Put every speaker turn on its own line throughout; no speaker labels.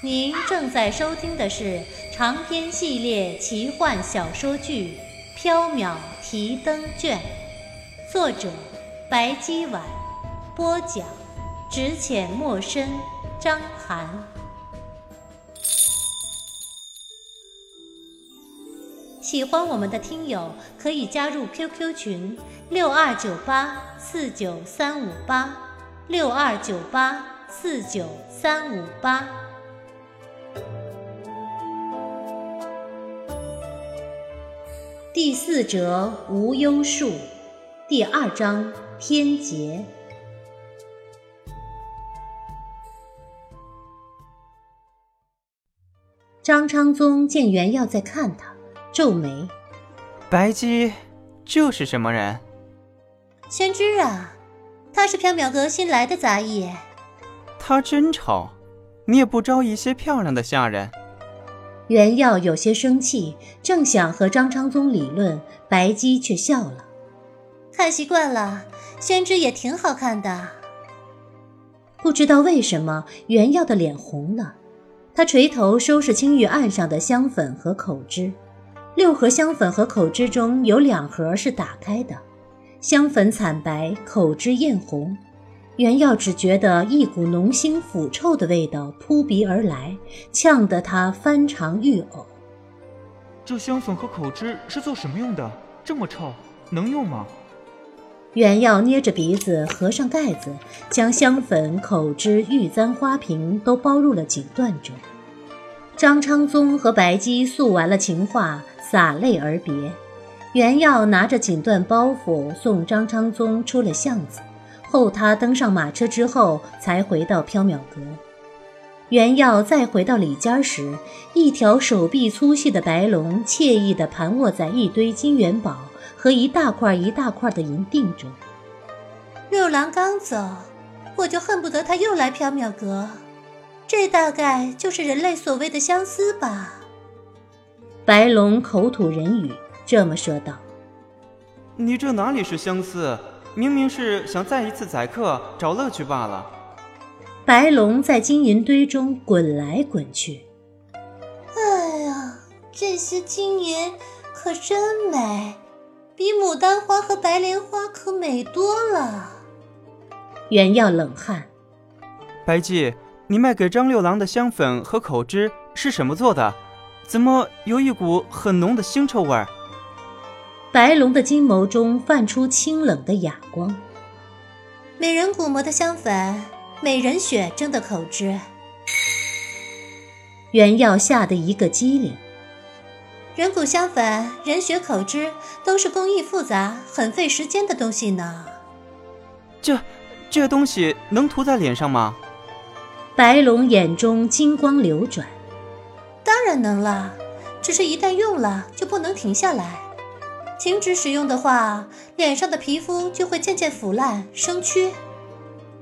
您正在收听的是长篇系列奇幻小说剧《缥缈提灯卷》，作者白姬婉，播讲只浅墨深，张涵。喜欢我们的听友可以加入 QQ 群六二九八四九三五八六二九八四九三五八。第四折无忧树，第二章天劫。张昌宗见袁耀在看他，皱眉：“
白姬，这是什么人？”
宣之啊，他是缥缈阁新来的杂役。
他真丑，你也不招一些漂亮的下人。
袁耀有些生气，正想和张昌宗理论，白姬却笑了。看习惯了，宣之也挺好看的。不知道为什么，袁耀的脸红了。他垂头收拾青玉案上的香粉和口脂，六盒香粉和口脂中有两盒是打开的，香粉惨白，口脂艳红。袁耀只觉得一股浓腥腐臭的味道扑鼻而来，呛得他翻肠欲呕。
这香粉和口汁是做什么用的？这么臭，能用吗？
袁耀捏着鼻子，合上盖子，将香粉、口汁、玉簪花瓶都包入了锦缎中。张昌宗和白姬诉完了情话，洒泪而别。袁耀拿着锦缎包袱送张昌宗出了巷子。后他登上马车之后，才回到缥缈阁。原耀再回到里间时，一条手臂粗细的白龙惬意地盘卧在一堆金元宝和一大块一大块的银锭中。六郎刚走，我就恨不得他又来缥缈阁。这大概就是人类所谓的相思吧。白龙口吐人语，这么说道：“
你这哪里是相思？”明明是想再一次宰客找乐趣罢了。
白龙在金银堆中滚来滚去。哎呀，这些金银可真美，比牡丹花和白莲花可美多了。原耀冷汗。
白季，你卖给张六郎的香粉和口脂是什么做的？怎么有一股很浓的腥臭味儿？
白龙的金眸中泛出清冷的哑光。美人骨磨的香粉，美人血蒸的口汁。袁耀吓得一个机灵。人骨香粉、人血口汁都是工艺复杂、很费时间的东西呢。
这这东西能涂在脸上吗？
白龙眼中金光流转。当然能了，只是一旦用了就不能停下来。停止使用的话，脸上的皮肤就会渐渐腐烂生蛆。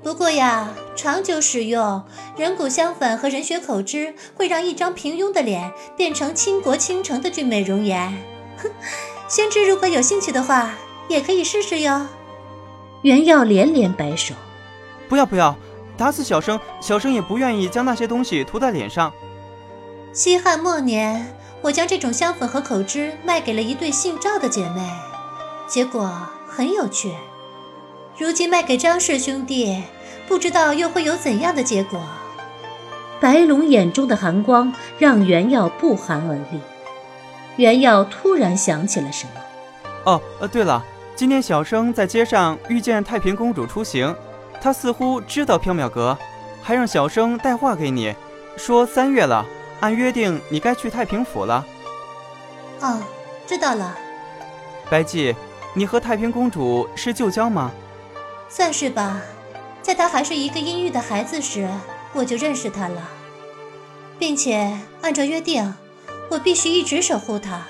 不过呀，长久使用人骨香粉和人血口脂，会让一张平庸的脸变成倾国倾城的俊美容颜。哼，先知如果有兴趣的话，也可以试试哟。袁耀连连摆手：“
不要不要，打死小生，小生也不愿意将那些东西涂在脸上。”
西汉末年。我将这种香粉和口脂卖给了一对姓赵的姐妹，结果很有趣。如今卖给张氏兄弟，不知道又会有怎样的结果。白龙眼中的寒光让袁耀不寒而栗。袁耀突然想起了什么，
哦，呃，对了，今天小生在街上遇见太平公主出行，她似乎知道缥缈阁，还让小生带话给你，说三月了。按约定，你该去太平府了。
哦，知道了。
白姬，你和太平公主是旧交吗？
算是吧，在她还是一个阴郁的孩子时，我就认识她了，并且按照约定，我必须一直守护她，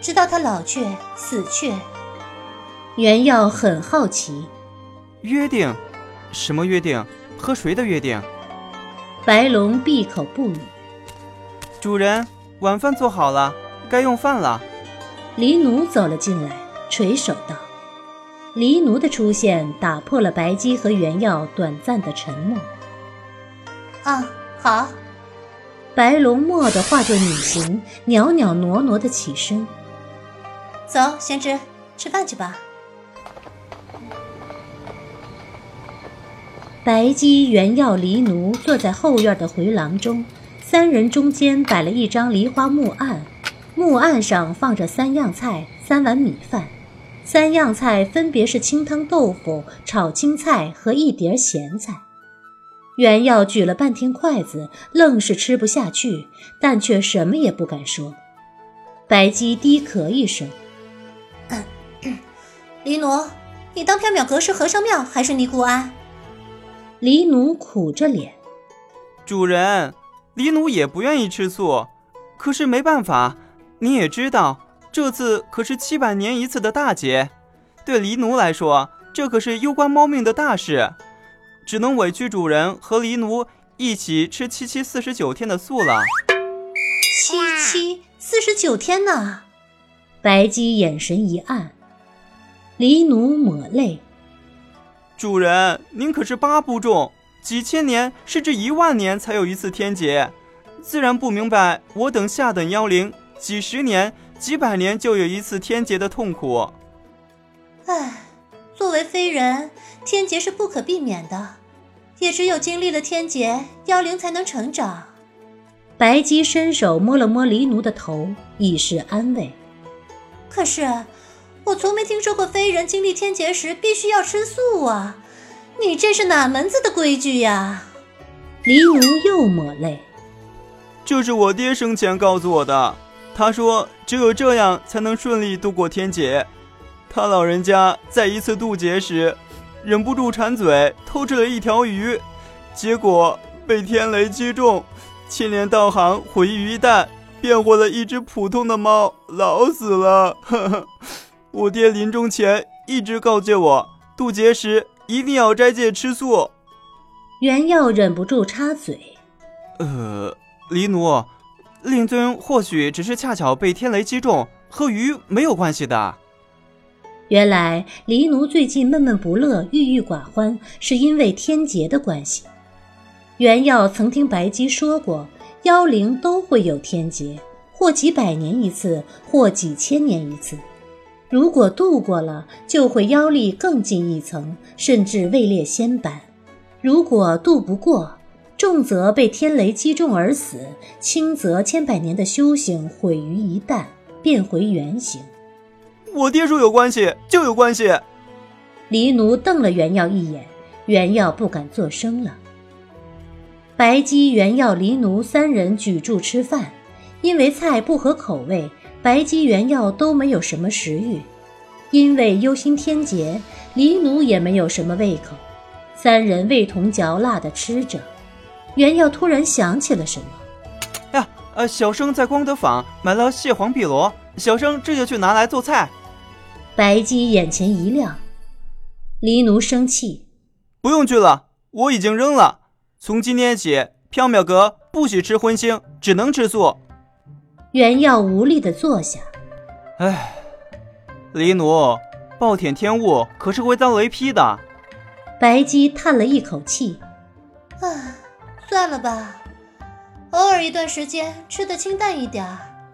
直到她老去死去。原耀很好奇，
约定？什么约定？和谁的约定？
白龙闭口不语。
主人，晚饭做好了，该用饭了。
黎奴走了进来，垂手道：“黎奴的出现打破了白姬和袁耀短暂的沉默。”啊，好。白龙蓦地化作女形，袅袅挪挪地起身。
走，贤侄，吃饭去吧。
白姬、原耀、黎奴坐在后院的回廊中，三人中间摆了一张梨花木案，木案上放着三样菜、三碗米饭。三样菜分别是清汤豆腐、炒青菜和一碟咸菜。袁耀举了半天筷子，愣是吃不下去，但却什么也不敢说。白姬低咳一声：“
黎奴，你当缥缈阁是和尚庙还是尼姑庵？”
黎奴苦着脸：“
主人，黎奴也不愿意吃素，可是没办法，你也知道。”这次可是七百年一次的大劫，对黎奴来说，这可是攸关猫命的大事，只能委屈主人和黎奴一起吃七七四十九天的素了。
七七四十九天呢？
白姬眼神一暗，黎奴抹泪：“
主人，您可是八部众，几千年甚至一万年才有一次天劫，自然不明白我等下等妖灵几十年。”几百年就有一次天劫的痛苦。
唉，作为非人，天劫是不可避免的，也只有经历了天劫，妖灵才能成长。
白姬伸手摸了摸黎奴的头，以示安慰。
可是，我从没听说过非人经历天劫时必须要吃素啊！你这是哪门子的规矩呀？
黎奴又抹泪。
这是我爹生前告诉我的。他说：“只有这样才能顺利度过天劫。”他老人家在一次渡劫时，忍不住馋嘴，偷吃了一条鱼，结果被天雷击中，牵连道行毁于一旦，变活了一只普通的猫，老死了。呵呵，我爹临终前一直告诫我，渡劫时一定要斋戒吃素。
袁耀忍不住插嘴：“
呃，黎奴。”令尊或许只是恰巧被天雷击中，和鱼没有关系的。
原来黎奴最近闷闷不乐、郁郁寡欢，是因为天劫的关系。原耀曾听白姬说过，妖灵都会有天劫，或几百年一次，或几千年一次。如果渡过了，就会妖力更进一层，甚至位列仙班；如果渡不过，重则被天雷击中而死，轻则千百年的修行毁于一旦，变回原形。
我爹说有关系就有关系。
黎奴瞪了袁耀一眼，袁耀不敢作声了。白姬、袁耀、黎奴三人举箸吃饭，因为菜不合口味，白姬、原耀都没有什么食欲。因为忧心天劫，黎奴也没有什么胃口。三人味同嚼蜡的吃着。原耀突然想起了什么，
呀，呃，小生在光德坊买了蟹黄碧螺，小生这就去拿来做菜。
白姬眼前一亮，黎奴生气，
不用去了，我已经扔了。从今天起，缥缈阁不许吃荤腥，只能吃素。
袁耀无力地坐下，
唉，黎奴，暴殄天物可是会遭雷劈的。
白姬叹了一口气，
啊。算了吧，偶尔一段时间吃的清淡一点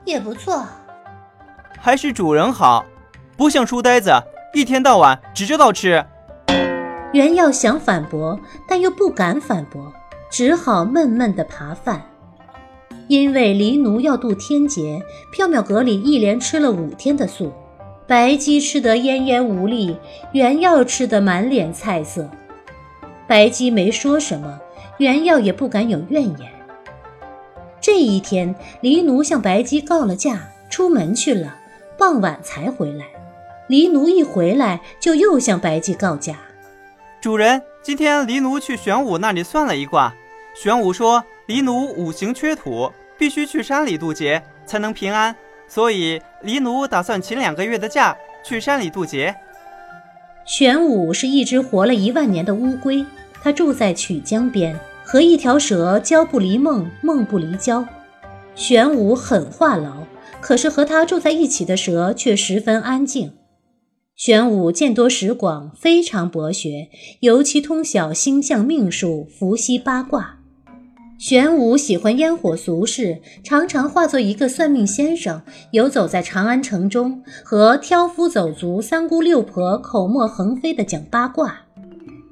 也不错。
还是主人好，不像书呆子，一天到晚只知道吃。
袁耀想反驳，但又不敢反驳，只好闷闷的扒饭。因为黎奴要渡天劫，缥缈阁里一连吃了五天的素，白姬吃得奄奄无力，原耀吃得满脸菜色。白姬没说什么。原耀也不敢有怨言。这一天，黎奴向白姬告了假，出门去了，傍晚才回来。黎奴一回来，就又向白姬告假。
主人，今天黎奴去玄武那里算了一卦，玄武说黎奴五行缺土，必须去山里渡劫才能平安，所以黎奴打算请两个月的假去山里渡劫。
玄武是一只活了一万年的乌龟。它住在曲江边，和一条蛇交不离梦，梦不离交。玄武很话痨，可是和他住在一起的蛇却十分安静。玄武见多识广，非常博学，尤其通晓星象命数、伏羲八卦。玄武喜欢烟火俗事，常常化作一个算命先生，游走在长安城中，和挑夫走卒、三姑六婆口沫横飞的讲八卦。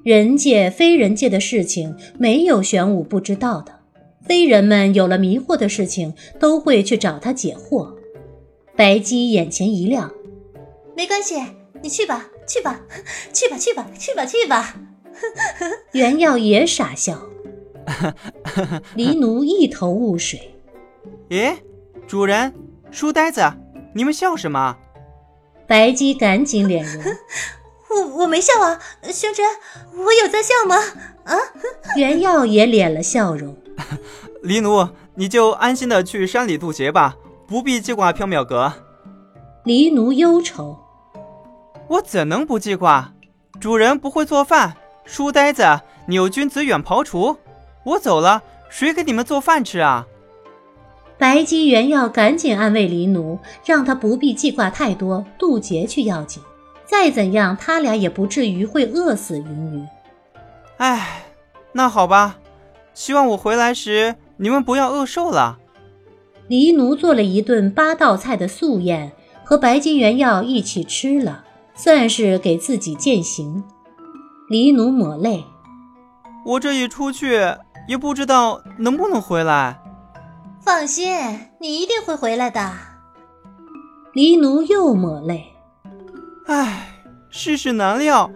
人界、非人界的事情，没有玄武不知道的。非人们有了迷惑的事情，都会去找他解惑。白姬眼前一亮，
没关系，你去吧，去吧，去吧，去吧，去吧，去吧。
袁耀也傻笑。黎奴一头雾水。
咦，主人，书呆子，你们笑什么？
白姬赶紧脸红。
我我没笑啊，宣真，我有在笑吗？啊？
袁耀也敛了笑容。
黎奴，你就安心的去山里渡劫吧，不必记挂缥缈阁。
黎奴忧愁。
我怎能不记挂？主人不会做饭，书呆子，你有君子远庖厨。我走了，谁给你们做饭吃啊？
白姬、原耀赶紧安慰黎奴，让他不必记挂太多，渡劫去要紧。再怎样，他俩也不至于会饿死。云云，
唉，那好吧，希望我回来时你们不要饿瘦了。
黎奴做了一顿八道菜的素宴，和白金原药一起吃了，算是给自己践行。黎奴抹泪，
我这一出去。也不知道能不能回来。
放心，你一定会回来的。
黎奴又抹泪。
唉，世事难料，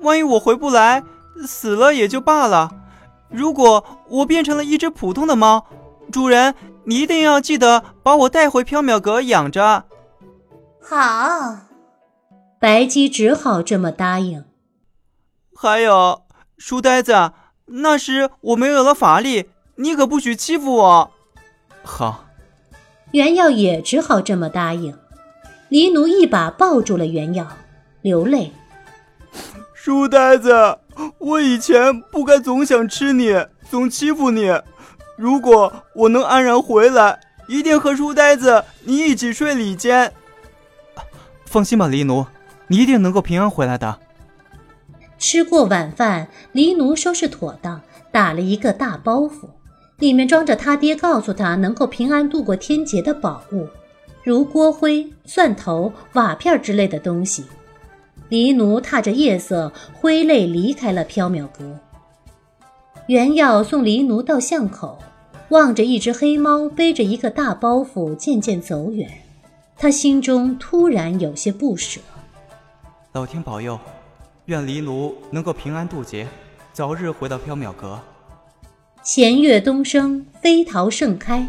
万一我回不来，死了也就罢了。如果我变成了一只普通的猫，主人，你一定要记得把我带回缥缈阁养着。
好，
白姬只好这么答应。
还有，书呆子。那时我没有了法力，你可不许欺负我。好，
袁耀也只好这么答应。黎奴一把抱住了袁耀，流泪。
书呆子，我以前不该总想吃你，总欺负你。如果我能安然回来，一定和书呆子你一起睡里间。放心吧，黎奴，你一定能够平安回来的。
吃过晚饭，黎奴收拾妥当，打了一个大包袱，里面装着他爹告诉他能够平安度过天劫的宝物，如锅灰、蒜头、瓦片之类的东西。黎奴踏着夜色，挥泪离开了缥缈阁。原耀送黎奴到巷口，望着一只黑猫背着一个大包袱渐渐走远，他心中突然有些不舍。
老天保佑！愿黎奴能够平安渡劫，早日回到缥缈阁。
弦乐东升，飞桃盛开，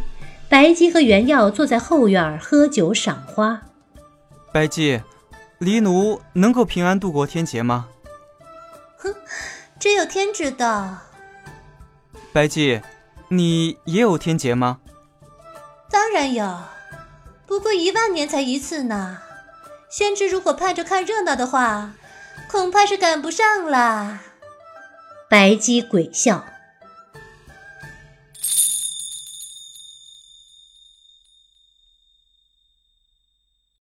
白姬和原耀坐在后院喝酒赏花。
白姬，黎奴能够平安度过天劫吗？
哼，只有天知道。
白姬，你也有天劫吗？
当然有，不过一万年才一次呢。先知如果盼着看热闹的话。恐怕是赶不上了。
白姬诡笑。